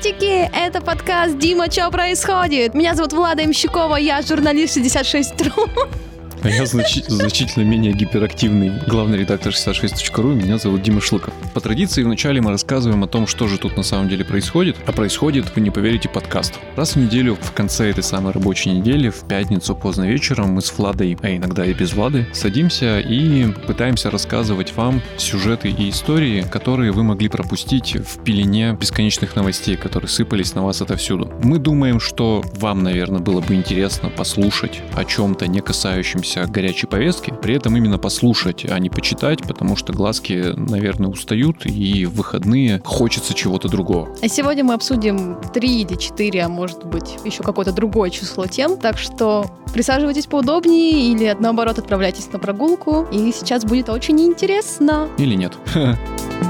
Приветики! Это подкаст «Дима, что происходит?» Меня зовут Влада Имщукова, я журналист 66 тру. А я значи- значительно менее гиперактивный главный редактор 66.ru, меня зовут Дима Шлыков. По традиции вначале мы рассказываем о том, что же тут на самом деле происходит, а происходит, вы не поверите, подкаст. Раз в неделю, в конце этой самой рабочей недели, в пятницу поздно вечером, мы с Владой, а иногда и без Влады, садимся и пытаемся рассказывать вам сюжеты и истории, которые вы могли пропустить в пелене бесконечных новостей, которые сыпались на вас отовсюду. Мы думаем, что вам, наверное, было бы интересно послушать о чем-то не касающемся горячей повестки, при этом именно послушать, а не почитать, потому что глазки, наверное, устают, и в выходные хочется чего-то другого. А сегодня мы обсудим три или четыре, а может быть еще какое-то другое число тем, так что присаживайтесь поудобнее или наоборот отправляйтесь на прогулку, и сейчас будет очень интересно. Или нет.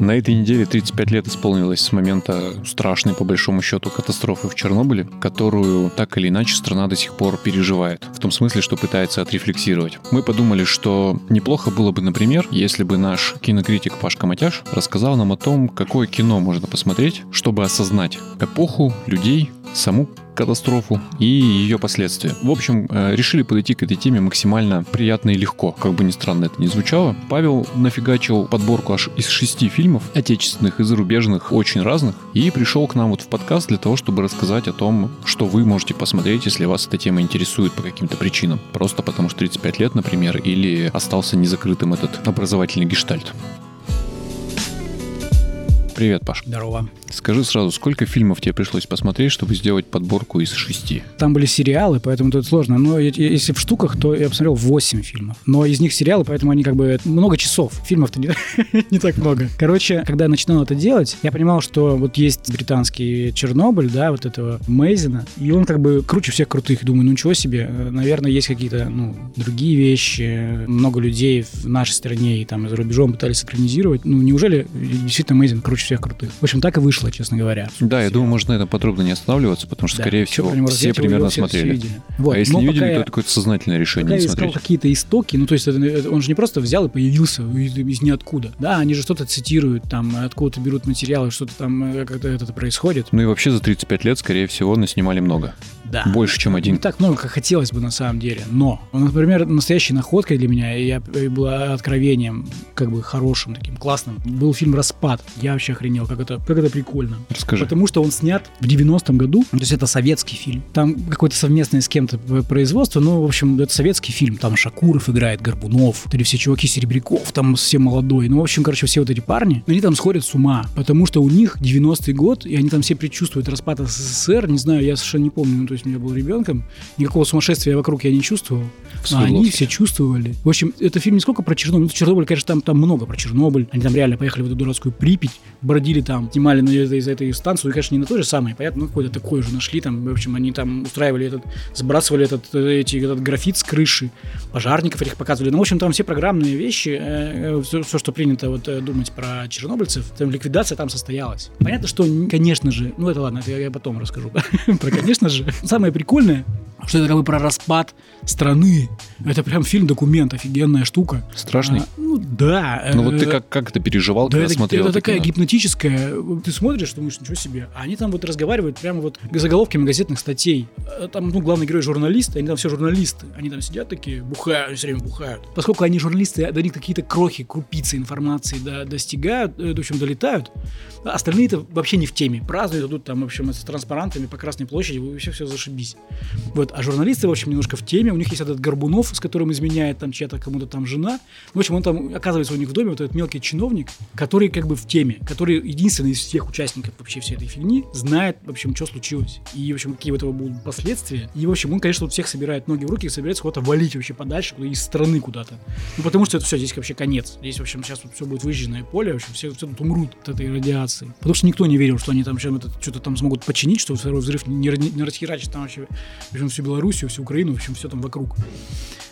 На этой неделе 35 лет исполнилось с момента страшной, по большому счету, катастрофы в Чернобыле, которую так или иначе страна до сих пор переживает. В том смысле, что пытается отрефлексировать. Мы подумали, что неплохо было бы, например, если бы наш кинокритик Пашка Матяш рассказал нам о том, какое кино можно посмотреть, чтобы осознать эпоху, людей, саму катастрофу и ее последствия. В общем, э, решили подойти к этой теме максимально приятно и легко, как бы ни странно это ни звучало. Павел нафигачил подборку аж из шести фильмов, отечественных и зарубежных, очень разных, и пришел к нам вот в подкаст для того, чтобы рассказать о том, что вы можете посмотреть, если вас эта тема интересует по каким-то причинам. Просто потому что 35 лет, например, или остался незакрытым этот образовательный гештальт. Привет, Паш. Здорово. Скажи сразу, сколько фильмов тебе пришлось посмотреть, чтобы сделать подборку из шести? Там были сериалы, поэтому тут сложно. Но если в штуках, то я посмотрел 8 фильмов. Но из них сериалы, поэтому они как бы много часов. Фильмов-то не, не так много. Короче, когда я начинал это делать, я понимал, что вот есть британский Чернобыль, да, вот этого Мейзена, и он как бы круче всех крутых. Думаю, ну ничего себе, наверное, есть какие-то, ну, другие вещи. Много людей в нашей стране и там за рубежом пытались экранизировать. Ну, неужели действительно Мейзен круче всех крутых? В общем, так и вышло, честно говоря. Да, я думаю, можно на этом подробно не останавливаться, потому что, Да. скорее всего, все рассказать, примерно все- все смотрели. видели. Вот. А если Но не пока видели, то я- это какое-то сознательное решение Когда не я искал смотреть. какие-то истоки, ну то есть это- он же не просто взял и появился из, из ниоткуда. Да, они же что-то цитируют, там откуда-то берут материалы, что-то там э, как-то это происходит. Ну и вообще за 35 лет, скорее всего, наснимали много. Да. Больше, чем Не один. так много, как хотелось бы на самом деле. Но, ну, например, настоящей находкой для меня, и я и была откровением, как бы хорошим, таким классным, был фильм «Распад». Я вообще охренел, как это, как это прикольно. Расскажи. Потому что он снят в 90-м году, то есть это советский фильм. Там какое-то совместное с кем-то производство, но, в общем, это советский фильм. Там Шакуров играет, Горбунов, вот эти все чуваки Серебряков, там все молодой. Ну, в общем, короче, все вот эти парни, они там сходят с ума, потому что у них 90-й год, и они там все предчувствуют распад СССР, не знаю, я совершенно не помню, ну, то есть я был ребенком, никакого сумасшествия вокруг я не чувствовал, а они все чувствовали. В общем, это фильм не сколько про Чернобыль, ну, Чернобыль, конечно, там, там много про Чернобыль, они там реально поехали в эту дурацкую Припять, бродили там, снимали на этой, за этой станцию, и, конечно, не на той же самой, понятно, ну, какой-то такой же нашли там, в общем, они там устраивали этот, сбрасывали этот, э, эти, этот графит с крыши, пожарников этих показывали, ну, в общем, там все программные вещи, э, все, что принято вот э, думать про чернобыльцев, там ликвидация там состоялась. Понятно, что, конечно же, ну, это ладно, это я, я потом расскажу, про, конечно же, самое прикольное, что это как бы про распад страны. Это прям фильм-документ, офигенная штука. Страшный? А, ну да. Ну вот э, ты как, как это переживал, да, когда это, смотрел это это такая кино? гипнотическая. Ты смотришь, думаешь, ничего себе. А они там вот разговаривают прямо вот заголовками газетных статей. Э, Там, ну, главный герой журналисты, они там все журналисты. Они там сидят такие, бухают, все время бухают. Поскольку они журналисты, до них какие-то крохи, крупицы информации до- достигают, э, в общем, долетают. А остальные-то вообще не в теме. Празднуют, идут там, в общем, с транспарантами по Красной площади, вообще все зашибись. Вот. А журналисты, в общем, немножко в теме. У них есть этот Горбунов, с которым изменяет там чья-то кому-то там жена. В общем, он там оказывается у них в доме, вот этот мелкий чиновник, который как бы в теме, который единственный из всех участников вообще всей этой фигни, знает, в общем, что случилось. И, в общем, какие у этого будут последствия. И, в общем, он, конечно, вот всех собирает ноги в руки и собирается куда-то валить вообще подальше, куда из страны куда-то. Ну, потому что это все, здесь вообще конец. Здесь, в общем, сейчас вот все будет выжженное поле, в общем, все, все тут умрут от этой радиации. Потому что никто не верил, что они там что-то там смогут починить, что второй взрыв не, не, не расхерачит там вообще, в общем, всю Белоруссию, всю Украину, в общем, все там вокруг.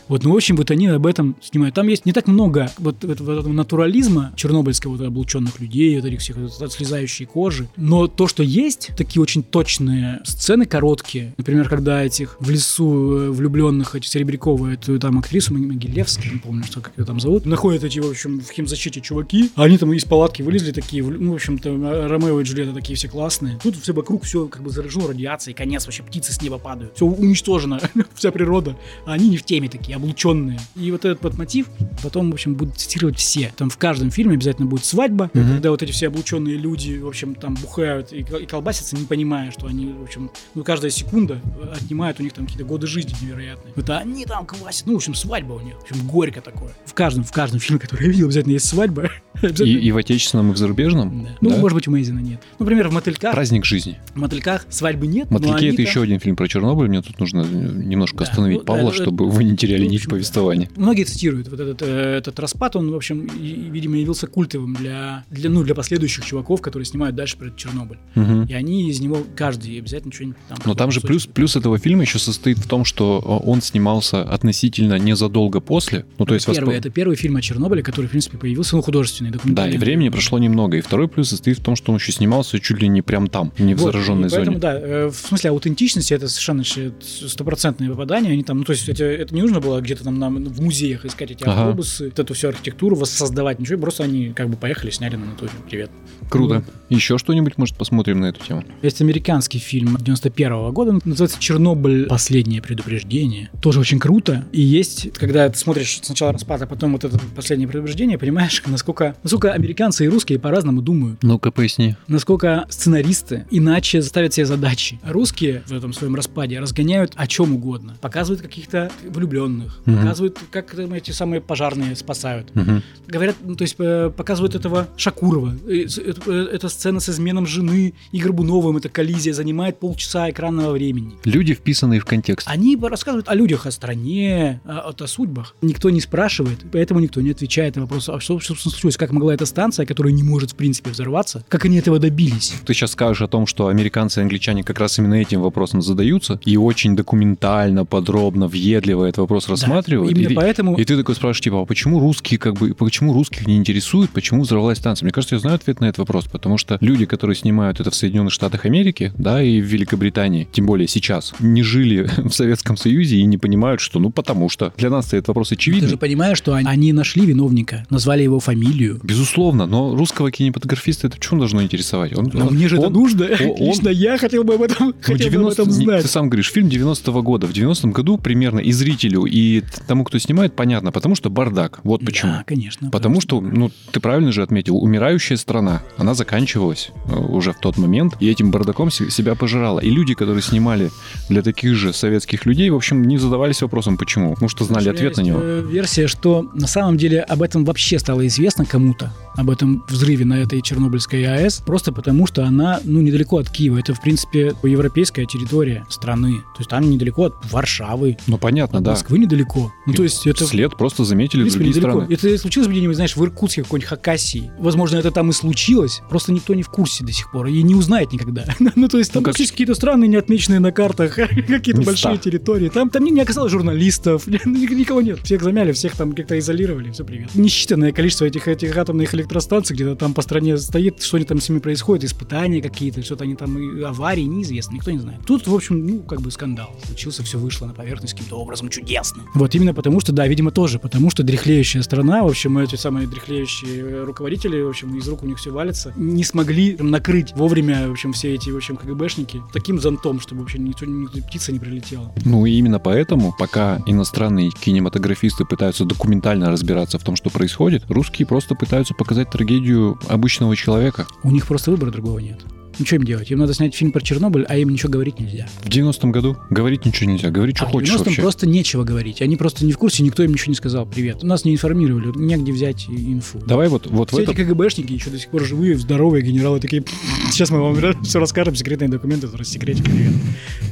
Вот, ну, в общем, вот они об этом снимают. Там есть не так много вот, вот, этого натурализма чернобыльского, вот облученных людей, вот этих всех вот, слезающей кожи. Но то, что есть, такие очень точные сцены короткие. Например, когда этих в лесу э, влюбленных, эти Серебрякова, эту там актрису Могилевскую, не помню, что как ее там зовут, находят эти, в общем, в химзащите чуваки, а они там из палатки вылезли такие, ну, в общем-то, Ромео и Джульетта такие все классные. Тут все вокруг все как бы заражено радиацией, конец, вообще птицы с неба падают. Все уничтожено, вся природа. А они не в теме такие, облученные. И вот этот вот мотив потом, в общем, будут цитировать все. Там в каждом фильме обязательно будет свадьба, Мгм. когда вот эти все облученные люди, в общем, там бухают и, и колбасятся, не понимая, что они, в общем, ну, каждая секунда отнимает у них там какие-то годы жизни невероятные. А они там квасят, ну, в общем, свадьба у них. В общем, горько такое. В каждом, в каждом фильме, который я видел, обязательно есть свадьба. И, и в отечественном, и в зарубежном. Да. Ну, Да? может быть, у Мейзина нет. Ну, Например, в мотыльках. Праздник жизни. В мотыльках свадьбы нет. Мотыльки это там- еще один фильм про Чернобыль. Мне тут нужно немножко Да, остановить ну, Павла, это- чтобы вы не теряли ну, в нить повествования. Многие цитируют вот этот, э, этот распад, он, в общем, и- видимо, явился культовым для, для, ну, для последующих чуваков, которые снимают дальше про Чернобыль. Мгм. И они из него, каждый обязательно что-нибудь там... Но там же плюс, плюс этого фильма еще состоит в том, что э, он снимался относительно незадолго после. Ну, то есть первый, воспо- это первый фильм о Чернобыле, который, в принципе, появился, ну, художественный, Да, документальный. и времени прошло немного. И второй плюс состоит в том, что он еще снимался чуть ли не прям там, не в Вот, зараженной и поэтому, зоне. да, э, в смысле аутентичности это совершенно стопроцентное попадание. Они там, ну, то есть это, это не нужно было где-то там нам в музеях искать эти Ага. автобусы, вот эту всю архитектуру воссоздавать, ничего, просто они как бы поехали, сняли на натуре. Привет. Круто. Еще что-нибудь, может, посмотрим на эту тему? Есть американский фильм 91 года, он называется «Чернобыль. Последнее предупреждение». Тоже очень круто. И есть, когда ты смотришь сначала распад, а потом вот это последнее предупреждение, понимаешь, насколько, насколько американцы и русские по-разному думают. Ну-ка, поясни. Насколько сценаристы иначе ставят себе задачи. Русские в этом своем распаде разгоняют о чем угодно. Показывают каких-то влюбленных, Мгм. показывают, как там эти самые пожарные спасают. Мгм. Говорят, ну, то есть э, показывают этого Шакурова. Э, с- э, э, Эта сцена с изменом жены и Горбуновым, эта коллизия занимает полчаса экранного времени. Люди, вписанные в контекст. Они рассказывают о людях, о стране, о, о судьбах. Никто не спрашивает, поэтому никто не отвечает на вопрос, а что, что случилось, как могла эта станция, которая не может в принципе взорваться, как они этого добились. Ты сейчас скажешь о том, что американцы и англичане как раз именно этим вопросом задаются и очень документально, подробно, въедливо этот вопрос рассматривают. именно и, поэтому- и ты такой спрашиваешь, типа, а почему русские, как бы, почему русских не интересует, почему взорвалась станция? Мне кажется, я знаю ответ на этот вопрос, потому что люди, которые снимают это в Соединенных Штатах Америки, да, и в Великобритании, тем более сейчас, не жили в Советском Союзе и не понимают, что, ну, потому что. Для нас этот вопрос Ты очевидный. же понимаешь, что они- они нашли виновника, назвали его фамилию. Безусловно, но русского кинематографиста это почему должно интересовать? Он, Но он- мне же это он- нужно. он- Лично я хотел бы об этом, Ну, хотел бы об 90 этом знать. Ты сам говоришь, фильм 90-го года. В 90-м году примерно и зрителю, и тому, кто снимает, понятно, потому что бардак. Вот почему. Да, конечно. Потому что, ну, ты правильно же отметил, умирающая страна, она заканчивалась э, уже в тот момент, и этим бардаком се- себя пожирала. И люди, которые снимали для таких же советских людей, в общем, не задавались вопросом, почему. Потому что знали ответ на него. э, Версия, что на самом деле об этом вообще стало известно кому-то, об этом взрыве на этой Чернобыльской АЭС, просто потому что она, ну, недалеко от Киева. Это, в принципе, европейская территория страны. То есть там недалеко от Варшавы, Ну, понятно, от да. Москвы недалеко. Ну, то есть это... След просто заметили в принципе, другие недалеко. страны. Это случилось где-нибудь, знаешь, в Иркутске, какой-нибудь Хакасии. Возможно, это там и случилось, просто никто не в курсе до сих пор и не узнает никогда. ну, то есть там Ну, как- есть какие-то страны, не отмеченные на картах, какие-то большие территории. Там, там не оказалось журналистов, ник- никого нет. Всех замяли, всех там как-то изолировали, все, привет. Несчитанное количество этих, этих атомных электростанций где-то там по стране стоит, что они там с ними происходит, испытания какие-то, что-то они там, и аварии, неизвестно, никто не знает. Тут, в общем, ну, как бы скандал. Случился, все вышло на поверхность каким-то образом чудесным. Вот именно потому, что, да, видимо, тоже, потому что дряхлеющая страна, в общем, эти самые дряхлеющие э, руководители, в общем, из рук у них все валится, не смогли там, накрыть вовремя, в общем, все эти, в общем, КГБшники таким зонтом, чтобы вообще никто, никто птица не прилетела. Ну и именно поэтому, пока иностранные кинематографисты пытаются документально разбираться в том, что происходит, русские просто пытаются показать трагедию обычного человека. У них просто выбора другого нет. Ну, что им делать? Им надо снять фильм про Чернобыль, а им ничего говорить нельзя. В 90-м году говорить ничего нельзя, говорить, что а в хочешь 90-м вообще. просто нечего говорить. Они просто не в курсе, никто им ничего не сказал. Привет. Нас не информировали, негде взять инфу. Давай вот, вот в Все этом... эти КГБшники еще до сих пор живые, здоровые генералы такие, сейчас мы вам все расскажем, секретные документы, рассекретим, привет.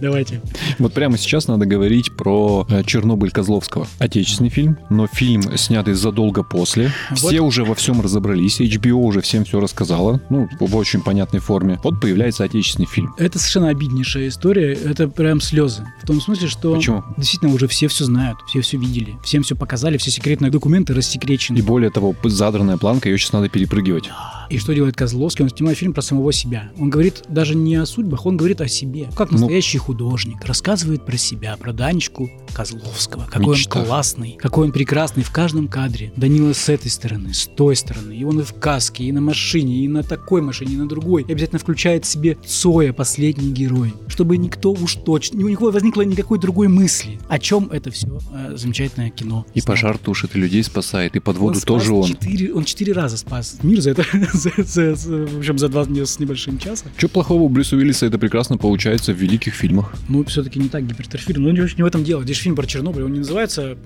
Давайте. Вот прямо сейчас надо говорить про э, Чернобыль Козловского. Отечественный фильм, но фильм снятый задолго после. Вот. Все уже во всем разобрались, HBO уже всем все рассказала, ну, в очень понятной форме. Вот вот появляется отечественный фильм. Это совершенно обиднейшая история. Это прям слезы. В том смысле, что Почему? действительно уже все все знают, все все видели, всем все показали, все секретные документы рассекречены. И более того, задранная планка, ее сейчас надо перепрыгивать. И что делает Козловский? Он снимает фильм про самого себя. Он говорит даже не о судьбах, он говорит о себе. Как Ну. настоящий художник. Рассказывает про себя, про Данечку Козловского. Какой Мечта. он классный, какой он прекрасный в каждом кадре. Данила с этой стороны, с той стороны. И он и в каске, и на машине, и на такой машине, и на другой. И обязательно включает себе Цоя, последний герой. Чтобы никто уж точно, у никого возникло никакой другой мысли. О чем это все замечательное кино. И снято. пожар тушит, и людей спасает, и под воду спас тоже он. Четыре, он четыре раза спас мир за это, за, за- за- в общем, за два с небольшим часа. Что плохого у Брюса Уиллиса это прекрасно получается в великих фильмах. Ну, все-таки не так гипертрофирован. Но не, не в этом дело. Здесь фильм про Чернобыль, он не называется...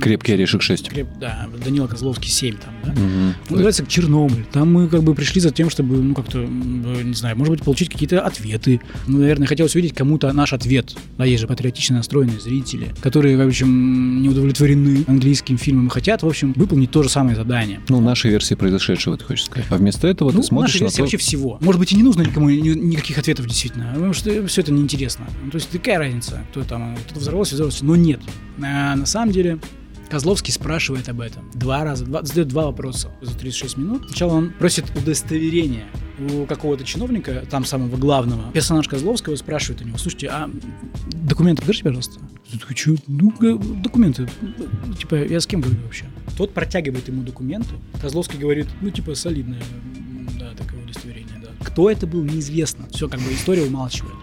Крепкий орешек 6. Креп- да, Данила Козловский 7 там, да? Мгм. Он называется Чернобыль. Там мы как бы пришли за тем, чтобы, ну, как-то, э, не знаю, может быть, получить какие-то ответы. Ну, наверное, хотелось увидеть кому-то наш ответ. Да, есть же патриотично настроенные зрители, которые, в общем, не удовлетворены английским фильмом и хотят, в общем, выполнить то же самое задание. Ну, наша версия произошедшего, ты хочешь сказать. А вместо этого Ну, ты смотришь наша на версия то... вообще всего. Может быть, и не нужно никому ни- никаких ответов действительно, потому что все это неинтересно. Ну, то есть какая разница, кто там, кто-то взорвался, взорвался, но нет. А, на самом деле, Козловский спрашивает об этом два раза, два, задает два вопроса за 36 минут. Сначала он просит удостоверения у какого-то чиновника, там самого главного. Персонаж Козловского спрашивает у него, слушайте, а документы покажите, пожалуйста. Я «Чё? Ну, документы. Типа, я с кем говорю вообще? Тот протягивает ему документы. Козловский говорит, ну, типа, солидное, да, такое удостоверение, да. Кто это был, неизвестно. Все, как бы история умалчивает.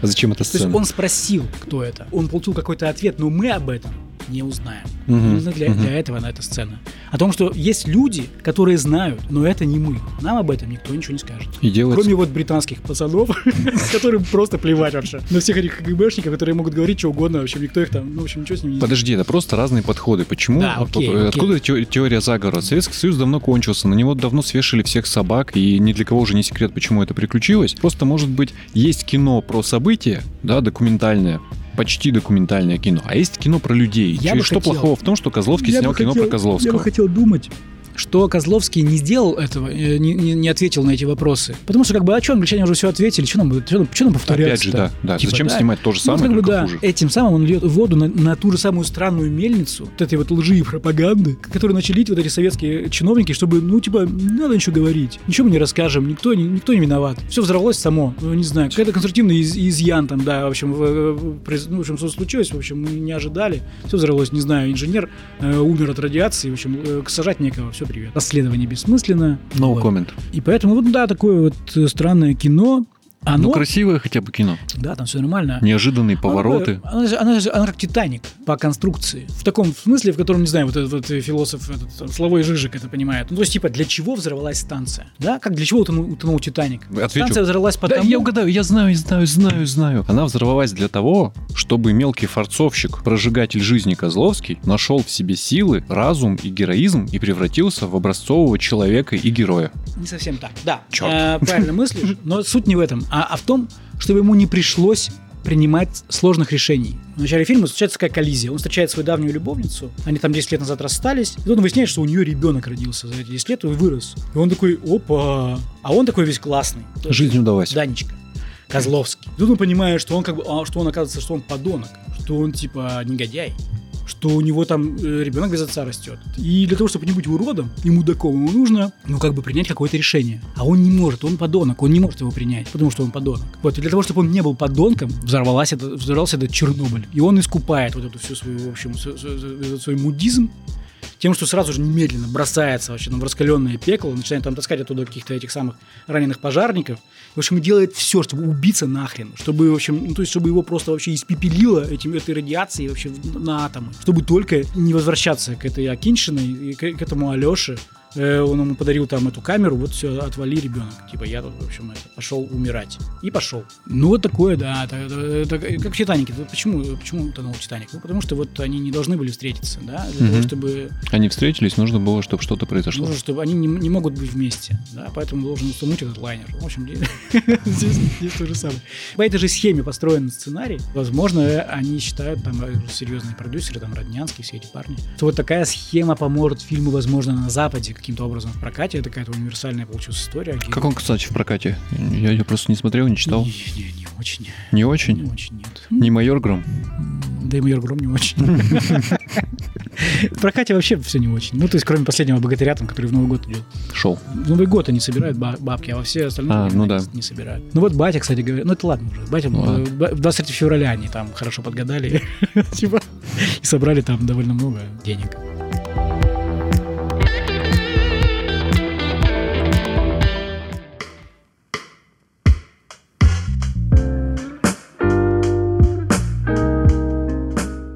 А зачем эта То есть сцена? он спросил, кто это. Он получил какой-то ответ, но мы об этом не узнаем. Нужно для, мгм. для этого на эта сцена. О том, что есть люди, которые знают, но это не мы. Нам об этом никто ничего не скажет. И делается... Кроме вот британских пацанов, которым просто плевать вообще. На всех этих КГБшников, которые могут говорить что угодно, в общем, никто их там, ну, в общем, ничего с ними не Подожди, это просто разные подходы. Почему? Да, окей, Э, окей. Откуда те- теория заговора? Советский Союз давно кончился, на него давно свешали всех собак, и ни для кого уже не секрет, почему это приключилось. Просто, может быть, есть кино про события, да, документальное, почти документальное кино, а есть кино про людей. Я бы что хотел- плохого в том, что Козловский снял кино хотел- про Козловского? Я бы хотел думать, что Козловский не сделал этого, э, не, не- не ответил на эти вопросы. Потому что, как бы, а что, англичане уже все ответили, что нам, что чё нам повторяться Опять же, да, да. Типа, Зачем да. снимать то же Ну, самое, как бы, да, хуже? этим самым он льет воду на, на ту же самую странную мельницу, вот этой вот лжи и пропаганды, которую начали лить вот эти советские чиновники, чтобы, ну, типа, не надо ничего говорить, ничего мы не расскажем, никто, не- никто не виноват. Все взорвалось само, ну, не знаю, какой-то конструктивный из- изъян там, да, в общем, в- в- произ- ну, в общем, что случилось, в общем, мы не ожидали, все взорвалось, не знаю, инженер э, умер от радиации, в общем, э, сажать некого, все, привет. Расследование бессмысленно. No Вот. comment. И поэтому, вот, да, такое вот э, странное кино, оно, Ну, красивое хотя бы кино. да, там все нормально. Неожиданные повороты. Она, же- она же- она как Титаник по конструкции. В таком смысле, в котором, не знаю, вот этот вот философ, этот Славой Жижик это понимает. Ну, то есть, типа, для чего взорвалась станция? Да? Как для чего утонул, утонул Титаник? Отвечу. Станция взорвалась Да, потому... я угадаю, я знаю, знаю, знаю, знаю. Она взорвалась для того, чтобы мелкий форцовщик, прожигатель жизни Козловский, нашел в себе силы, разум и героизм и превратился в образцового человека и героя. Не совсем так. Да, Чёрт. Э, правильно мыслишь, но суть не в этом, а, а в том, чтобы ему не пришлось принимать сложных решений. В начале фильма случается такая коллизия. Он встречает свою давнюю любовницу, они там 10 лет назад расстались, и тут он выясняет, что у нее ребенок родился за эти 10 лет и вырос. И он такой, опа, а он такой весь классный. Жизнь удалась. Данечка. Козловский. Тут он понимает, что он как бы, а, что он оказывается, что он подонок, что он типа негодяй, что у него там э, ребенок без отца растет. И для того, чтобы не быть уродом и мудаком, ему нужно, ну, как бы принять какое-то решение. А он не может, он подонок, он не может его принять, потому что он подонок. Вот, и для того, чтобы он не был подонком, взорвалась это, взорвался этот Чернобыль. И он искупает вот эту всю свою, в общем, свой, свой- свой- мудизм тем, что сразу же немедленно бросается вообще ну, в раскаленное пекло, начинает там таскать оттуда каких-то этих самых раненых пожарников. В общем, делает все, чтобы убиться нахрен, чтобы, в общем, ну, то есть, чтобы его просто вообще испепелило этим, этой радиацией вообще на атомы, чтобы только не возвращаться к этой Акиншиной и к, к этому Алёше. Э, Он ему подарил там эту камеру, вот все, отвали ребенок. Типа я тут, в общем, это, пошел умирать. И пошел. Ну, вот такое, да. Это, это- это как в Титанике. Почему, почему утонул Титаник? Ну, потому что вот они не должны были встретиться, да, для того, Мгм. чтобы Они встретились, нужно было, чтобы что-то произошло. Нужно, чтобы они не, не могут быть вместе, да, поэтому должен утонуть этот лайнер. В общем, здесь, здесь, то же самое. По этой же схеме построен сценарий. Возможно, они считают, там, э, серьезные продюсеры, там, Роднянский, все эти парни, что вот такая схема поможет фильму, возможно, на Западе каким-то образом в прокате. Это какая-то универсальная получилась история. Как он, кстати, в прокате? Я ее просто не смотрел, не читал. Не, не, не очень. Не очень? Не очень, нет. Не майор Гром? Да и майор Гром не очень. В прокате вообще все не очень. Ну, то есть, кроме последнего богатыря, там, который в Новый год идет. Шел. В Новый год они собирают бабки, а во все остальные А, ну да. не собирают. Ну вот батя, кстати говоря, ну это ладно уже. Батя, Ну ладно. э, ба- в 23 февраля они там хорошо подгадали, типа, и собрали там довольно много денег.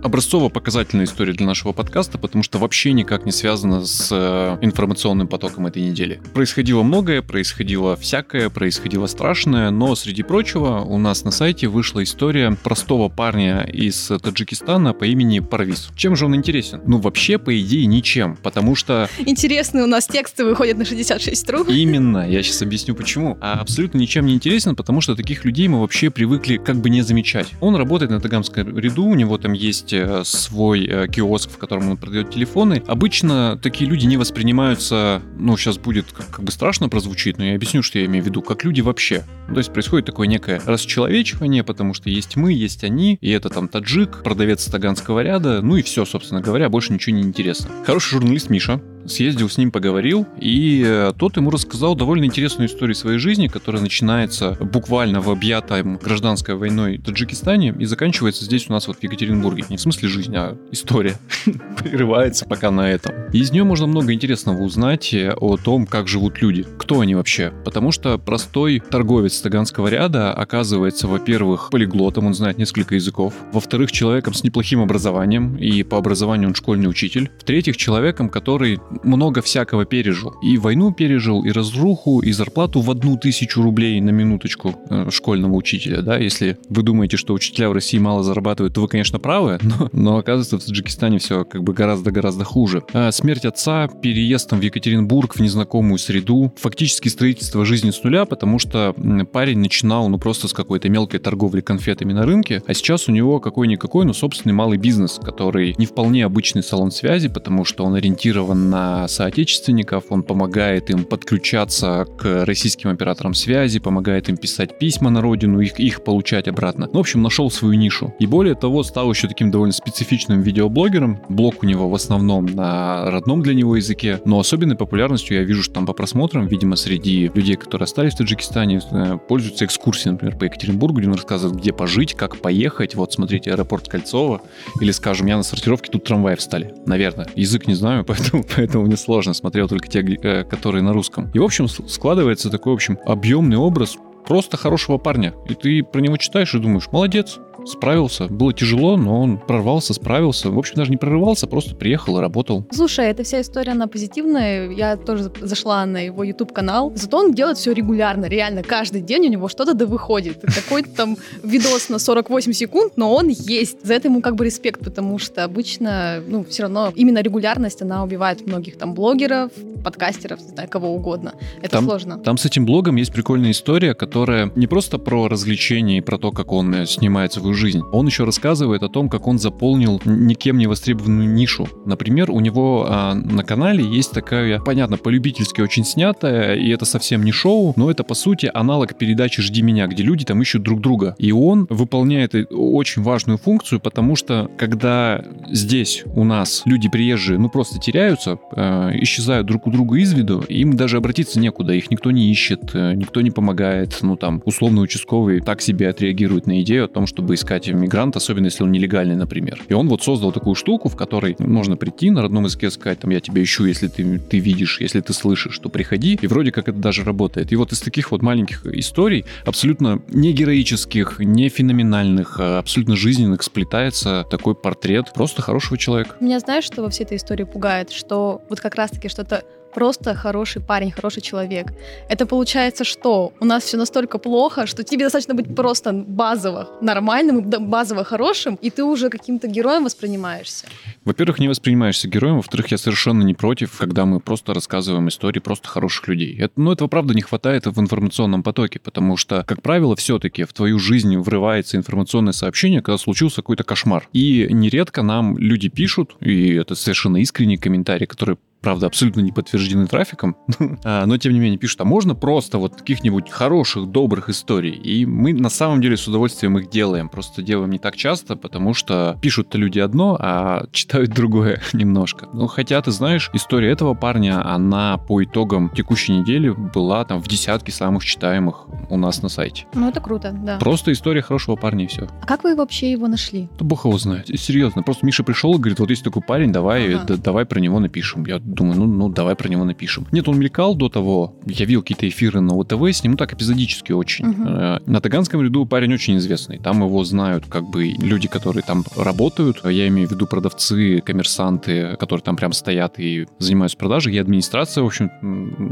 Образцово-показательная история для нашего подкаста, потому что вообще никак не связана с э, информационным потоком этой недели. Происходило многое, происходило всякое, происходило страшное, но среди прочего у нас на сайте вышла история простого парня из Таджикистана по имени Парвиз. Чем же он интересен? Ну, вообще, по идее, ничем, потому что Интересные у нас тексты выходят на 66 ру. Именно, я сейчас объясню почему. А абсолютно ничем не интересен, потому что таких людей мы вообще привыкли как бы не замечать. Он работает на Тагамском ряду, у него там есть свой э, киоск, в котором он продает телефоны. Обычно такие люди не воспринимаются, ну, сейчас будет как, бы страшно прозвучит, но я объясню, что я имею в виду, как люди вообще. То есть происходит такое некое расчеловечивание, потому что есть мы, есть они, и это там таджик, продавец таганского ряда, ну и все, собственно говоря, больше ничего не интересно. Хороший журналист Миша съездил с ним, поговорил, и э, тот ему рассказал довольно интересную историю своей жизни, которая начинается буквально в объятом гражданской войной Таджикистане и заканчивается здесь у нас вот в Екатеринбурге. Не в смысле жизни, а история. Прерывается пока на этом. Из нее можно много интересного узнать э, о том, как живут люди. Кто они вообще? Потому что простой торговец таганского ряда оказывается, во-первых, полиглотом, он знает несколько языков. Во-вторых, человеком с неплохим образованием, и по образованию он школьный учитель. В-третьих, человеком, который много всякого пережил. И войну пережил, и разруху, и зарплату в одну тысячу рублей на минуточку э, школьного учителя, да, если вы думаете, что учителя в России мало зарабатывают, то вы, конечно, правы, но, но оказывается в Таджикистане все как бы гораздо-гораздо хуже. А смерть отца, переезд там в Екатеринбург, в незнакомую среду, фактически строительство жизни с нуля, потому что парень начинал, ну, просто с какой-то мелкой торговли конфетами на рынке, а сейчас у него какой-никакой, но собственный малый бизнес, который не вполне обычный салон связи, потому что он ориентирован на соотечественников, он помогает им подключаться к российским операторам связи, помогает им писать письма на родину, их, их получать обратно. Ну, в общем, нашел свою нишу. И более того, стал еще таким довольно специфичным видеоблогером. Блог у него в основном на родном для него языке, но особенной популярностью я вижу, что там по просмотрам, видимо, среди людей, которые остались в Таджикистане, э, пользуются экскурсией, например, по Екатеринбургу, где он рассказывает, где пожить, как поехать. Вот, смотрите, аэропорт Кольцово. Или, скажем, я на сортировке, тут трамваи встали. Наверное. Язык не знаю, поэтому мне сложно. Смотрел только те, э, которые на русском. И, в общем, складывается такой, в общем, объемный образ просто хорошего парня. И ты про него читаешь и думаешь, молодец, справился. Было тяжело, но он прорвался, справился. В общем, даже не прорывался, просто приехал и работал. Слушай, эта вся история, она позитивная. Я тоже зашла на его YouTube-канал. Зато он делает все регулярно, реально. Каждый день у него что-то да выходит. Какой-то там видос на 48 секунд, но он есть. За это ему как бы респект, потому что обычно, ну, все равно именно регулярность, она убивает многих там блогеров, подкастеров, не знаю, кого угодно. Это Там- сложно. Там с этим блогом есть прикольная история, которая не просто про развлечения и про то, как он э, снимает свою жизнь. Он еще рассказывает о том, как он заполнил никем не востребованную нишу. Например, у него а, на канале есть такая, понятно, полюбительски очень снятая, и это совсем не шоу, но это, по сути, аналог передачи «Жди меня», где люди там ищут друг друга. И он выполняет очень важную функцию, потому что, когда здесь у нас люди приезжие, ну, просто теряются, э, исчезают друг у друга из виду, им даже обратиться некуда, их никто не ищет, э, никто не помогает, ну, там, условно участковый так себе отреагирует на идею о том, чтобы искать мигранта, особенно если он нелегальный, например. И он вот создал такую штуку, в которой можно прийти на родном языке сказать, там, я тебя ищу, если ты, ты видишь, если ты слышишь, то приходи, и вроде как это даже работает. И вот из таких вот маленьких историй, абсолютно не героических, не феноменальных, а абсолютно жизненных, сплетается такой портрет просто хорошего человека. Меня знаешь, что во всей этой истории пугает? Что вот как раз-таки что-то просто хороший парень, хороший человек. Это получается что? У нас все настолько плохо, что тебе достаточно быть просто базово нормальным, базово хорошим, и ты уже каким-то героем воспринимаешься. Во-первых, не воспринимаешься героем, во-вторых, я совершенно не против, когда мы просто рассказываем истории просто хороших людей. Это, ну, этого, правда, не хватает в информационном потоке, потому что, как правило, все-таки в твою жизнь врывается информационное сообщение, когда случился какой-то кошмар. И нередко нам люди пишут, и это совершенно искренние комментарии, которые правда, абсолютно не подтверждены трафиком, а, но тем не менее пишут, а можно просто вот каких-нибудь хороших, добрых историй? И мы на самом деле с удовольствием их делаем, просто делаем не так часто, потому что пишут-то люди одно, а читают другое немножко. Ну, хотя, ты знаешь, история этого парня, она по итогам текущей недели была там в десятке самых читаемых у нас на сайте. Ну, это круто, да. Просто история хорошего парня и все. А как вы вообще его нашли? Да бог его знает. Серьезно, просто Миша пришел и говорит, вот есть такой парень, давай, Ага. да- давай про него напишем. Я думаю, ну, ну, давай про него напишем. Нет, он мелькал до того, я видел какие-то эфиры на ОТВ с ним, ну так эпизодически очень. Э, На Таганском ряду парень очень известный. Там его знают как бы люди, которые там работают. Я имею в виду продавцы, коммерсанты, которые там прям стоят и занимаются продажей. И администрация, в общем,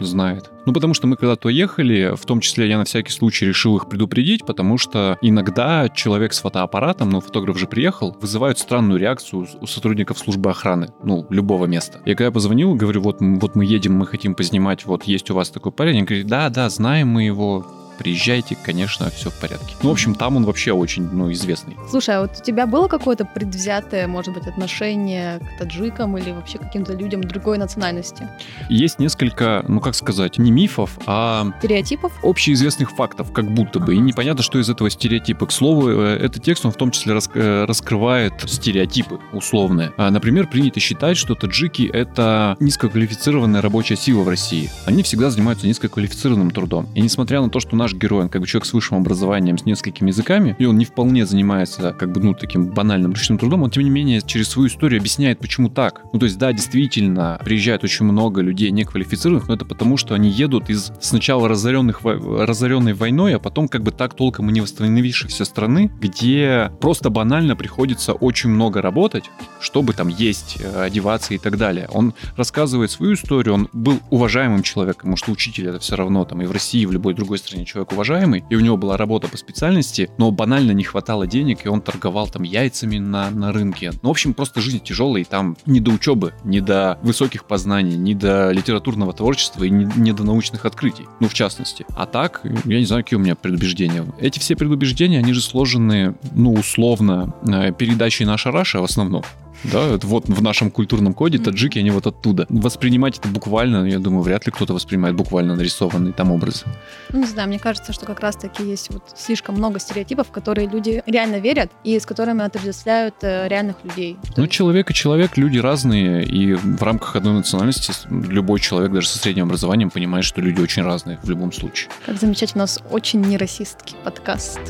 знает. Ну, потому что мы когда-то ехали, в том числе я на всякий случай решил их предупредить, потому что иногда человек с фотоаппаратом, ну, фотограф же приехал, вызывают странную реакцию у сотрудников службы охраны, ну, любого места. Я когда позвонил, говорю, вот, вот мы едем, мы хотим познимать, вот есть у вас такой парень, они говорят, да, да, знаем мы его, приезжайте, конечно, все в порядке. Ну, в общем, там он вообще очень, ну, известный. Слушай, а вот у тебя было какое-то предвзятое, может быть, отношение к таджикам или вообще каким-то людям другой национальности? Есть несколько, ну, как сказать, не мифов, а Стереотипов? общеизвестных фактов, как будто бы. И непонятно, что из этого стереотипа. К слову, э, этот текст, он в том числе рас- э, раскрывает стереотипы условные. А, Например, принято считать, что таджики — это низкоквалифицированная рабочая сила в России. Они всегда занимаются низкоквалифицированным трудом. И несмотря на то, что наш герой, он как бы человек с высшим образованием, с несколькими языками, и он не вполне занимается как бы, ну, таким банальным ручным трудом, он, тем не менее, через свою историю объясняет, почему так. Ну, то есть, да, действительно, приезжает очень много людей неквалифицированных, но это потому, что они едут из сначала разоренных, разоренной войной, а потом как бы так толком и не восстановившейся страны, где просто банально приходится очень много работать, чтобы там есть, э, одеваться и так далее. Он рассказывает свою историю, он был уважаемым человеком, потому что учитель это все равно там и в России, и в любой другой стране человек уважаемый, и у него была работа по специальности, но банально не хватало денег, и он торговал там яйцами на, на рынке. Ну, в общем, просто жизнь тяжелая, и там не до учебы, не до высоких познаний, не до литературного творчества и не, не до научных открытий, ну, в частности. А так, я не знаю, какие у меня предубеждения. Эти все предубеждения, они же сложены, ну, условно, э, передачей наша Раша в основном. Да, это вот в нашем культурном коде таджики, они вот оттуда. Воспринимать это буквально, я думаю, вряд ли кто-то воспринимает буквально нарисованный там образ. Ну, не знаю, мне кажется, что как раз-таки есть вот слишком много стереотипов, в которые люди реально верят и с которыми отождествляют э, реальных людей. Ну, есть- человек и человек, люди разные, и в рамках одной национальности любой человек, даже со средним образованием, понимает, что люди очень разные в любом случае. Как замечательно, у нас очень нерасистский подкаст.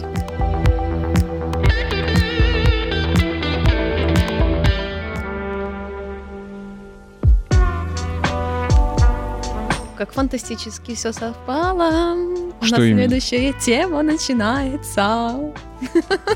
Как фантастически все совпало. У Что нас именно? следующая тема начинается.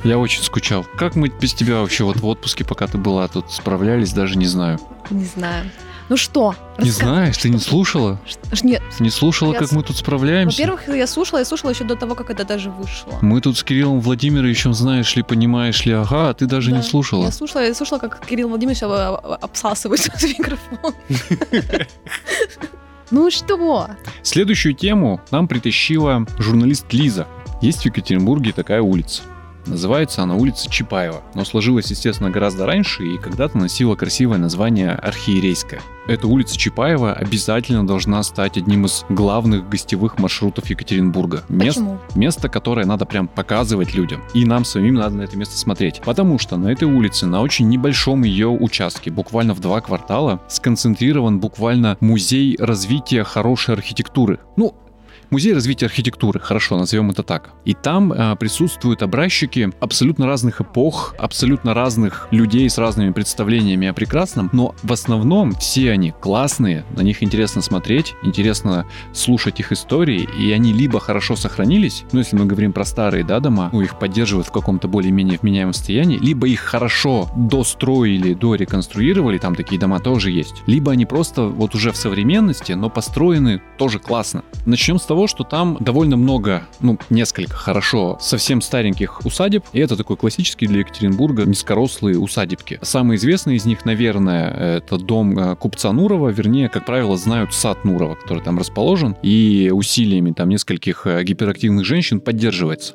Я очень скучал. Как мы без тебя вообще вот в отпуске, пока ты была тут, справлялись, даже не знаю. Не знаю. Ну что? Не раска- знаешь, ты не слушала? Ш- Нет. Не слушала, Я как мы тут справляемся? Во-первых, я слушала, я слушала еще до того, как это даже вышло. Мы тут с Кириллом Владимировичем, знаешь ли, понимаешь ли, ага, а ты даже не Да. слушала. Я слушала, я слушала, как Кирилл Владимирович а, а, обсасывает этот микрофон. Ну что? Следующую тему нам притащила журналист Лиза. Есть в Екатеринбурге такая улица. Называется она улица Чапаева, но сложилась, естественно, гораздо раньше и когда-то носила красивое название Архиерейская. Эта улица Чапаева обязательно должна стать одним из главных гостевых маршрутов Екатеринбурга. Мест- Почему? Место, которое надо прям показывать людям. И нам самим надо на это место смотреть. Потому что на этой улице, на очень небольшом ее участке, буквально в два квартала, сконцентрирован буквально музей развития хорошей архитектуры. Ну, Музей развития архитектуры, хорошо, назовем это так. И там а, присутствуют образчики абсолютно разных эпох, абсолютно разных людей с разными представлениями о прекрасном, но в основном все они классные, на них интересно смотреть, интересно слушать их истории, и они либо хорошо сохранились, ну если мы говорим про старые да, дома, ну их поддерживают в каком-то более-менее вменяемом состоянии, либо их хорошо достроили, дореконструировали, там такие дома тоже есть, либо они просто вот уже в современности, но построены тоже классно. Начнем с того, того, что там довольно много, ну, несколько хорошо, совсем стареньких усадеб, и это такой классический для Екатеринбурга низкорослые усадебки. Самый известный из них, наверное, это дом э, купца Нурова, вернее, как правило, знают сад Нурова, который там расположен, и усилиями там нескольких э, гиперактивных женщин поддерживается.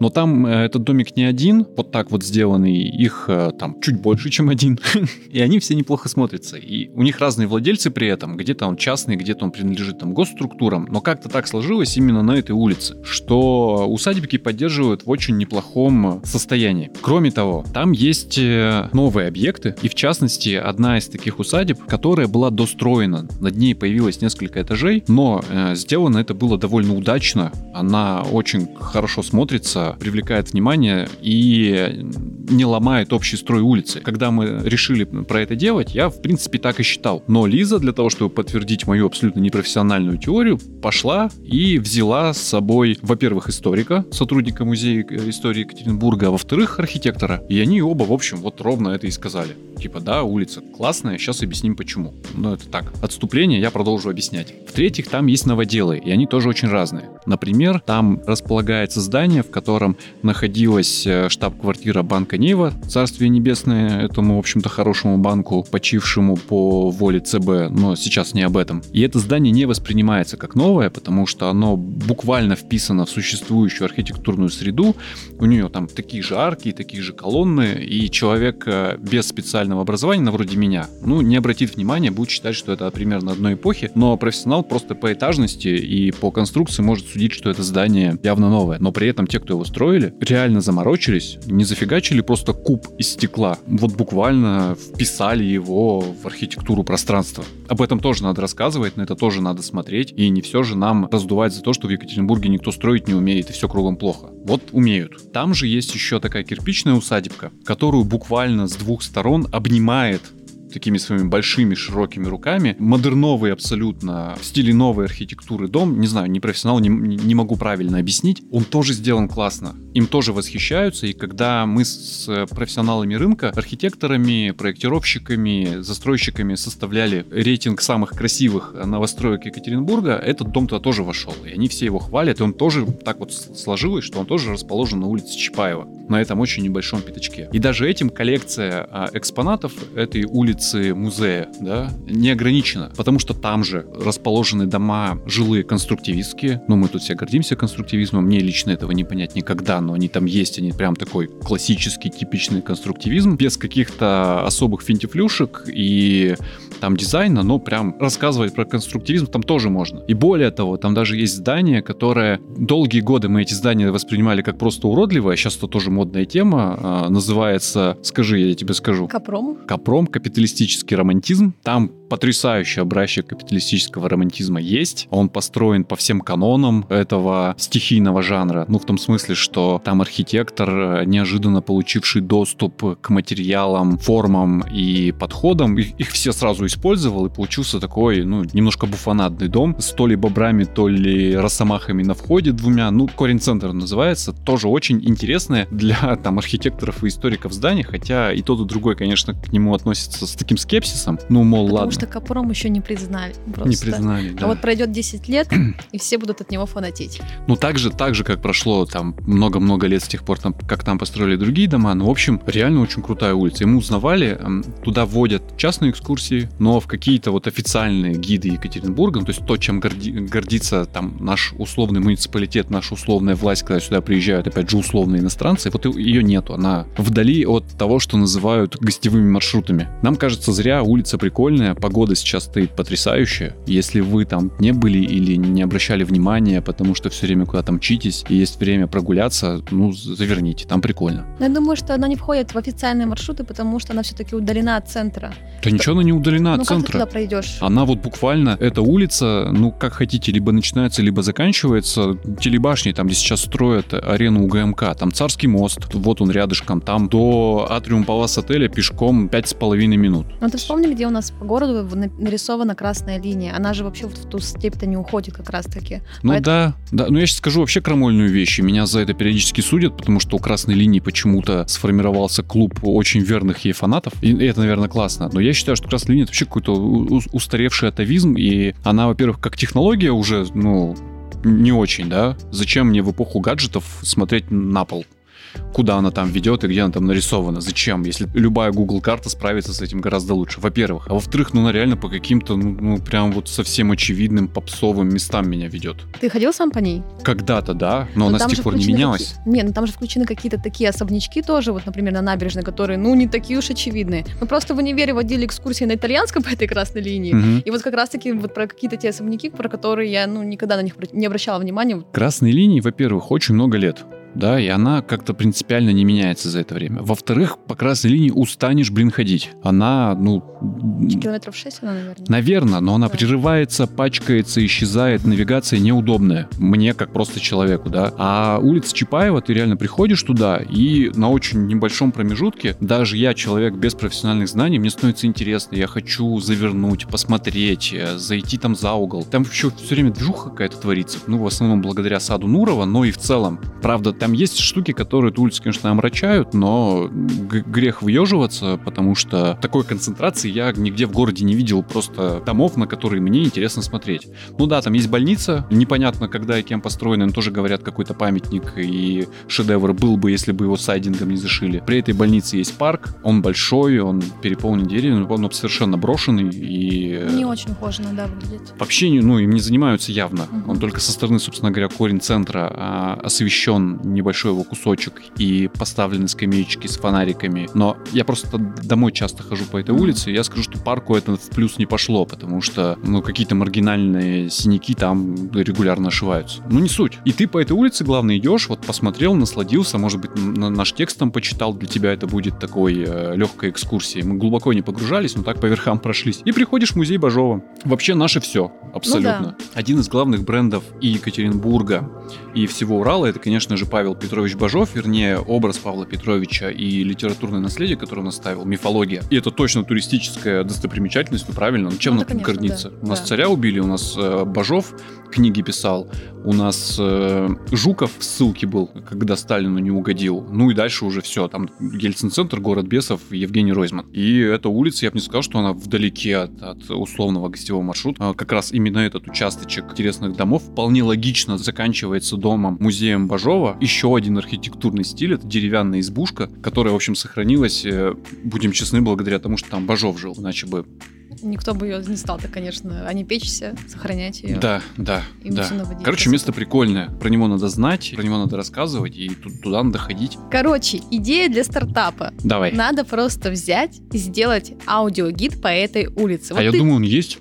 Но там э, этот домик не один, вот так вот сделанный, их там чуть больше, чем один, и они все неплохо смотрятся. И у них разные владельцы при этом, где-то он частный, где-то он принадлежит там госструктурам, но как-то так сложилось именно на этой улице, что усадебки поддерживают в очень неплохом состоянии. Кроме того, там есть новые объекты, и в частности, одна из таких усадеб, которая была достроена. Над ней появилось несколько этажей, но э, сделано это было довольно удачно. Она очень хорошо смотрится, привлекает внимание и не ломает общий строй улицы. Когда мы решили про это делать, я в принципе так и считал. Но Лиза для того, чтобы подтвердить мою абсолютно непрофессиональную теорию, пошла и взяла с собой, во-первых, историка, сотрудника музея э, истории Екатеринбурга, а во-вторых, архитектора. И они оба, в общем, вот ровно это и сказали. Типа, да, улица классная, сейчас объясним почему. Но это так, отступление я продолжу объяснять. В-третьих, там есть новоделы, и они тоже очень разные. Например, там располагается здание, в котором находилась э, штаб-квартира банка Нева, царствие небесное этому, в общем-то, хорошему банку, почившему по воле ЦБ, но сейчас не об этом. И это здание не воспринимается как новое, потому что оно буквально вписано в существующую архитектурную среду. У нее там такие же арки, такие же колонны, и человек э, без специального образования, на вроде меня, ну, не обратит внимания, будет считать, что это примерно одной эпохи, но профессионал просто по этажности и по конструкции может судить, что это здание явно новое. Но при этом те, кто его строили, реально заморочились, не зафигачили просто куб из стекла. Вот буквально вписали его в архитектуру пространства. Об этом тоже надо рассказывать, на это тоже надо смотреть. И не все же нам раздувать за то, что в Екатеринбурге никто строить не умеет и все кругом плохо. Вот умеют. Там же есть еще такая кирпичная усадебка, которую буквально с двух сторон обнимает такими своими большими широкими руками. Модерновый абсолютно, в стиле новой архитектуры дом. Не знаю, не профессионал, не, не могу правильно объяснить. Он тоже сделан классно. Им тоже восхищаются. И когда мы с профессионалами рынка, архитекторами, проектировщиками, застройщиками составляли рейтинг самых красивых новостроек Екатеринбурга, этот дом туда тоже вошел. И они все его хвалят. И он тоже так вот сложилось, что он тоже расположен на улице Чапаева. На этом очень небольшом пятачке. И даже этим коллекция а, экспонатов этой улицы улицы музея, да, не ограничено, потому что там же расположены дома жилые конструктивистские, ну мы тут все гордимся конструктивизмом, мне лично этого не понять никогда, но они там есть, они прям такой классический, типичный конструктивизм, без каких-то особых финтифлюшек и там дизайна, но прям рассказывать про конструктивизм там тоже можно. И более того, там даже есть здание, которое долгие годы мы эти здания воспринимали как просто уродливое, сейчас это тоже модная тема, а, называется, скажи, я тебе скажу. Капром. Капром, капиталистический романтизм. Там потрясающий образчик капиталистического романтизма есть. Он построен по всем канонам этого стихийного жанра. Ну, в том смысле, что там архитектор, э, неожиданно получивший доступ к материалам, формам и подходам, их, их все сразу использовал, и получился такой, ну, немножко буфанатный дом с то ли бобрами, то ли росомахами на входе двумя. Ну, Корин Центр называется. Тоже очень интересное для там архитекторов и историков здание, хотя и тот, и другой, конечно, к нему относятся с таким скепсисом. Ну, мол, Потому ладно что Капром еще не признали. Просто. Не признали, да. А вот пройдет 10 лет, и все будут от него фанатить. Ну, так же, так же, как прошло там много-много лет с тех пор, там, как там построили другие дома. Ну, в общем, реально очень крутая улица. И мы узнавали, туда вводят частные экскурсии, но в какие-то вот официальные гиды Екатеринбурга, ну, то есть то, чем горди, гордится там наш условный муниципалитет, наша условная власть, когда сюда приезжают, опять же, условные иностранцы, вот ее нету. Она вдали от того, что называют гостевыми маршрутами. Нам кажется, зря улица прикольная, погода сейчас стоит потрясающая. Если вы там не были или не обращали внимания, потому что все время куда-то мчитесь, и есть время прогуляться, ну, заверните, там прикольно. Но я думаю, что она не входит в официальные маршруты, потому что она все-таки удалена от центра. Да ничего она не удалена ну, от центра. как ты туда пройдешь? Она вот буквально, эта улица, ну, как хотите, либо начинается, либо заканчивается. Телебашни, там, где сейчас строят арену УГМК, там Царский мост, вот он рядышком, там до Атриум Палас отеля пешком пять с половиной минут. Ну, ты вспомни, где у нас по городу нарисована красная линия. Она же вообще в ту степь-то не уходит как раз-таки. Ну Поэтому... да, да. Ну я сейчас скажу вообще крамольную вещь. И меня за это периодически судят, потому что у красной линии почему-то сформировался клуб очень верных ей фанатов. И это, наверное, классно. Но я считаю, что красная линия это вообще какой-то устаревший атовизм. И она, во-первых, как технология уже, ну, не очень, да? Зачем мне в эпоху гаджетов смотреть на пол? Куда она там ведет и где она там нарисована. Зачем? Если любая Google карта справится с этим гораздо лучше. Во-первых. А во-вторых, ну, она реально по каким-то, ну, ну, прям вот совсем очевидным попсовым местам меня ведет. Ты ходил сам по ней? Когда-то, да, но, но она с тех пор не менялась. Какие... Не, ну там же включены какие-то такие особнячки тоже, вот, например, на набережной, которые, ну, не такие уж очевидные. Мы просто в универе водили экскурсии на итальянском по этой красной линии, угу. и вот как раз-таки вот про какие-то те особняки, про которые я, ну, никогда на них не обращала внимания. Красные линии, во-первых, очень много лет да, и она как-то принципиально не меняется за это время. Во-вторых, по красной линии устанешь, блин, ходить. Она, ну... Километров 6 она, наверное. Наверное, но она да. прерывается, пачкается, исчезает, навигация неудобная. Мне, как просто человеку, да. А улица Чапаева, ты реально приходишь туда, и на очень небольшом промежутке, даже я, человек без профессиональных знаний, мне становится интересно, я хочу завернуть, посмотреть, э, зайти там за угол. Там еще все время движуха какая-то творится. Ну, в основном благодаря саду Нурова, но и в целом. Правда, там есть штуки, которые эту улицу, конечно, омрачают, но грех выеживаться, потому что такой концентрации я нигде в городе не видел просто домов, на которые мне интересно смотреть. Ну да, там есть больница, непонятно, когда и кем построена, но тоже говорят, какой-то памятник и шедевр был бы, если бы его сайдингом не зашили. При этой больнице есть парк, он большой, он переполнен деревьями, он совершенно брошенный и... Не очень ухоженно, да, выглядит. Вообще, ну, им не занимаются явно. Угу. Он только со стороны, собственно говоря, корень центра а, освещен небольшой его кусочек и поставлены скамеечки с фонариками. Но я просто домой часто хожу по этой улице, и я скажу, что парку это в плюс не пошло, потому что, ну, какие-то маргинальные синяки там регулярно ошиваются. Ну, не суть. И ты по этой улице, главное, идешь, вот посмотрел, насладился, может быть, на наш текст там почитал, для тебя это будет такой э, легкой экскурсией. Мы глубоко не погружались, но так по верхам прошлись. И приходишь в музей Бажова. Вообще наше все, абсолютно. Ну, да. Один из главных брендов и Екатеринбурга, и всего Урала, это, конечно же, Павел Петрович Бажов, вернее, образ Павла Петровича и литературное наследие, которое он оставил, мифология. И это точно туристическая достопримечательность, ну правильно, ну чем ну, она гордится? Да. У нас да. царя убили, у нас э, Бажов книги писал, у нас э, Жуков в ссылке был, когда Сталину не угодил. Ну и дальше уже все, там Ельцин-центр, город бесов, Евгений Ройзман. И эта улица, я бы не сказал, что она вдалеке от, от условного гостевого маршрута. А как раз именно этот участочек интересных домов вполне логично заканчивается домом музеем Бажова. Еще один архитектурный стиль, это деревянная избушка, которая, в общем, сохранилась, э, будем честны, благодаря тому, что там Бажов жил, иначе бы Никто бы ее не стал, так, конечно, а не печься, сохранять ее. Да, да, да. Короче, место прикольное. Про него надо знать, про него надо рассказывать, и туда надо ходить. Короче, идея для стартапа. Давай. Надо просто взять и сделать аудиогид по этой улице. А вот я ты... думаю, он есть.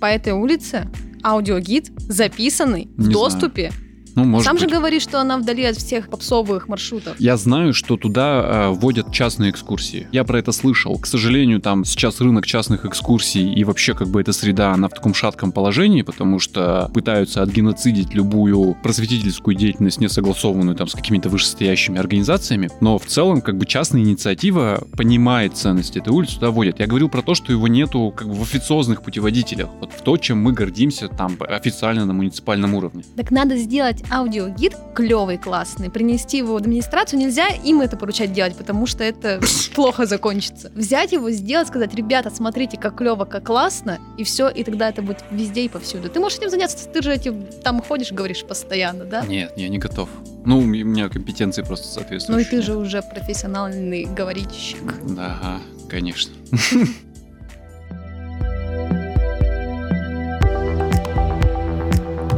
По этой улице аудиогид записанный не в доступе. Знаю ну, может Сам быть. же говоришь, что она вдали от всех попсовых маршрутов. Я знаю, что туда э, вводят частные экскурсии. Я про это слышал. К сожалению, там сейчас рынок частных экскурсий и вообще как бы эта среда, она в таком шатком положении, потому что пытаются отгеноцидить любую просветительскую деятельность, не согласованную там с какими-то вышестоящими организациями. Но в целом как бы частная инициатива понимает ценность этой улицы, туда вводят. Я говорил про то, что его нету как бы в официозных путеводителях. Вот в то, чем мы гордимся там официально на муниципальном уровне. Так надо сделать аудиогид клевый, классный, принести его в администрацию, нельзя им это поручать делать, потому что это плохо закончится. Взять его, сделать, сказать, ребята, смотрите, как клево, как классно, и все, и тогда это будет везде и повсюду. Ты можешь этим заняться, ты же этим там ходишь, говоришь постоянно, да? Нет, я не готов. Ну, у меня компетенции просто соответствующие. Ну и ты же уже профессиональный говорильщик. Да, конечно.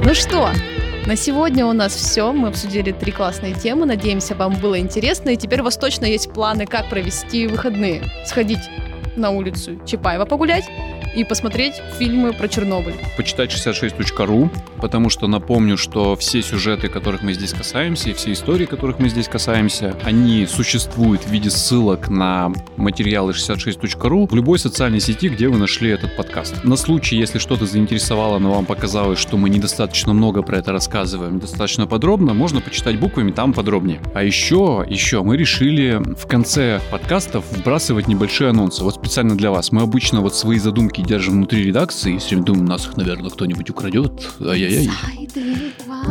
Ну что, на сегодня у нас все. Мы обсудили три классные темы. Надеемся, вам было интересно. И теперь у вас точно есть планы, как провести выходные. Сходить на улицу Чапаева погулять и посмотреть фильмы про Чернобыль. Почитать 66.ru, потому что напомню, что все сюжеты, которых мы здесь касаемся, и все истории, которых мы здесь касаемся, они существуют в виде ссылок на материалы 66.ru в любой социальной сети, где вы нашли этот подкаст. На случай, если что-то заинтересовало, но вам показалось, что мы недостаточно много про это рассказываем, недостаточно подробно, можно почитать буквами там подробнее. А еще, еще мы решили в конце подкастов вбрасывать небольшие анонсы. Вот специально для вас. Мы обычно вот свои задумки держим внутри редакции, и все время думаем, нас их, наверное, кто-нибудь украдет. Ай-яй-яй.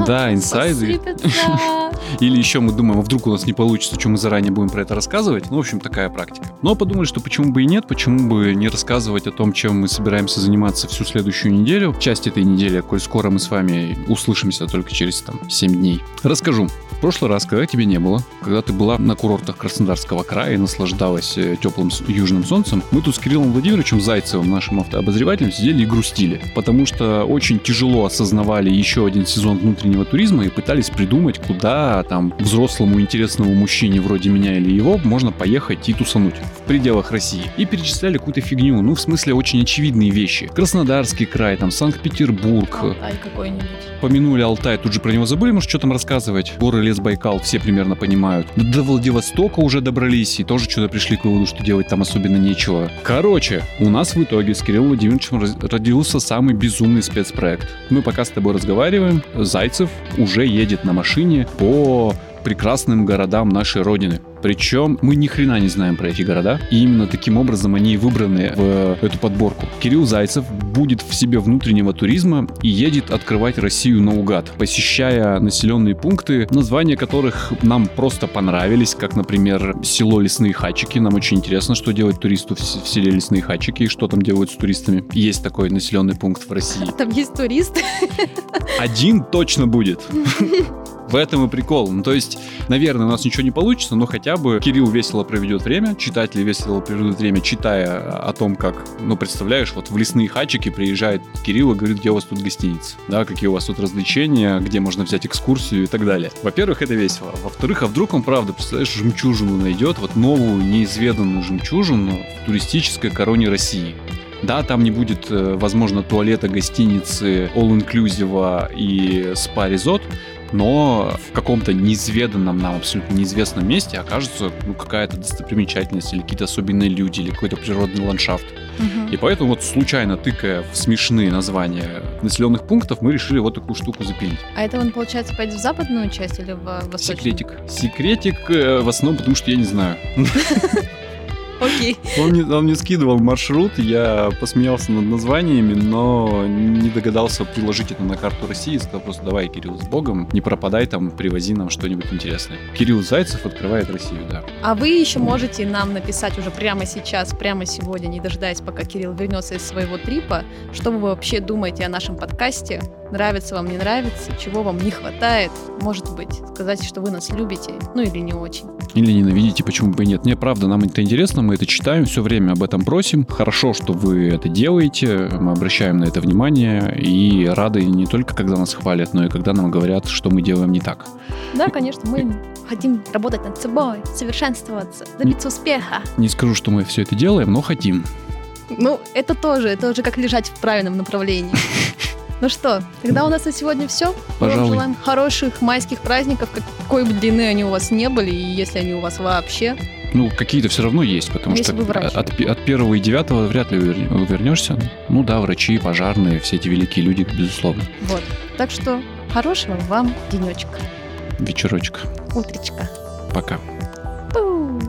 Да, инсайды. Или еще мы думаем, а вдруг у нас не получится, что мы заранее будем про это рассказывать. Ну, в общем, такая практика. Но подумали, что почему бы и нет, почему бы не рассказывать о том, чем мы собираемся заниматься всю следующую неделю. Часть этой недели, коль скоро мы с вами услышимся только через там 7 дней. Расскажу. В прошлый раз, когда тебя не было, когда ты была на курортах Краснодарского края и наслаждалась э, теплым южным солнцем, мы тут с Кириллом Владимировичем Зайцевым, нашим автообозревателем, сидели и грустили. Потому что очень тяжело осознавали еще один сезон внутреннего туризма и пытались придумать, куда там взрослому интересному мужчине вроде меня или его можно поехать и тусануть в пределах России. И перечисляли какую-то фигню, ну в смысле очень очевидные вещи. Краснодарский край, там Санкт-Петербург. Алтай какой-нибудь. Помянули Алтай, тут же про него забыли, может что там рассказывать. Горы лес Байкал все примерно понимают. До Владивостока уже добрались и тоже что-то пришли к выводу, что делать там особенно нечего. Короче, у нас в итоге с Кириллом Владимировичем родился самый безумный спецпроект. Мы пока с тобой разговариваем, Зайцев уже едет на машине по прекрасным городам нашей Родины. Причем мы ни хрена не знаем про эти города, и именно таким образом они и выбраны в эту подборку. Кирилл Зайцев будет в себе внутреннего туризма и едет открывать Россию наугад, посещая населенные пункты, названия которых нам просто понравились, как, например, село Лесные Хачики. Нам очень интересно, что делать туристу в селе Лесные Хачики и что там делают с туристами. Есть такой населенный пункт в России. Там есть туристы. Один точно будет. В этом и прикол. Ну, то есть, наверное, у нас ничего не получится, но хотя бы Кирилл весело проведет время, читатели весело проведут время, читая о том, как, ну, представляешь, вот в лесные хачики приезжает Кирилл и говорит, где у вас тут гостиница, да, какие у вас тут развлечения, где можно взять экскурсию и так далее. Во-первых, это весело. Во-вторых, а вдруг он, правда, представляешь, жемчужину найдет, вот новую, неизведанную жемчужину в туристической короне России. Да, там не будет, э, возможно, туалета, гостиницы, all-inclusive и спа-резот, но в каком-то неизведанном нам, абсолютно неизвестном месте окажется ну, какая-то достопримечательность или какие-то особенные люди или какой-то природный ландшафт. Угу. И поэтому вот случайно тыкая в смешные названия населенных пунктов, мы решили вот такую штуку запилить. А это он, получается, пойдет в западную часть или в восточную? Секретик. Секретик э, в основном, потому что я не знаю. Окей. Он мне, он мне скидывал маршрут, я посмеялся над названиями, но не догадался приложить это на карту России. Сказал просто, давай, Кирилл, с Богом, не пропадай там, привози нам что-нибудь интересное. Кирилл Зайцев открывает Россию, да. А вы еще можете нам написать уже прямо сейчас, прямо сегодня, не дожидаясь, пока Кирилл вернется из своего трипа, что вы вообще думаете о нашем подкасте, нравится вам, не нравится, чего вам не хватает, может быть, сказать, что вы нас любите, ну или не очень. Или ненавидите, почему бы и нет. Не, правда, нам это интересно, мы это читаем, все время об этом просим. Хорошо, что вы это делаете, мы обращаем на это внимание и рады не только, когда нас хвалят, но и когда нам говорят, что мы делаем не так. Да, конечно, мы хотим работать над собой, совершенствоваться, добиться успеха. Не скажу, что мы все это делаем, но хотим. Ну, это тоже, это уже как лежать в правильном направлении. Ну что, тогда у нас на сегодня все. Пожалуй. Мы вам желаем хороших майских праздников, какой бы длины они у вас не были, и если они у вас вообще. Ну, какие-то все равно есть, потому если что от, от первого и девятого вряд ли вернешься. Ну да, врачи, пожарные, все эти великие люди, безусловно. Вот. Так что хорошего вам денечка. Вечерочка. Утречка. Пока. Пу.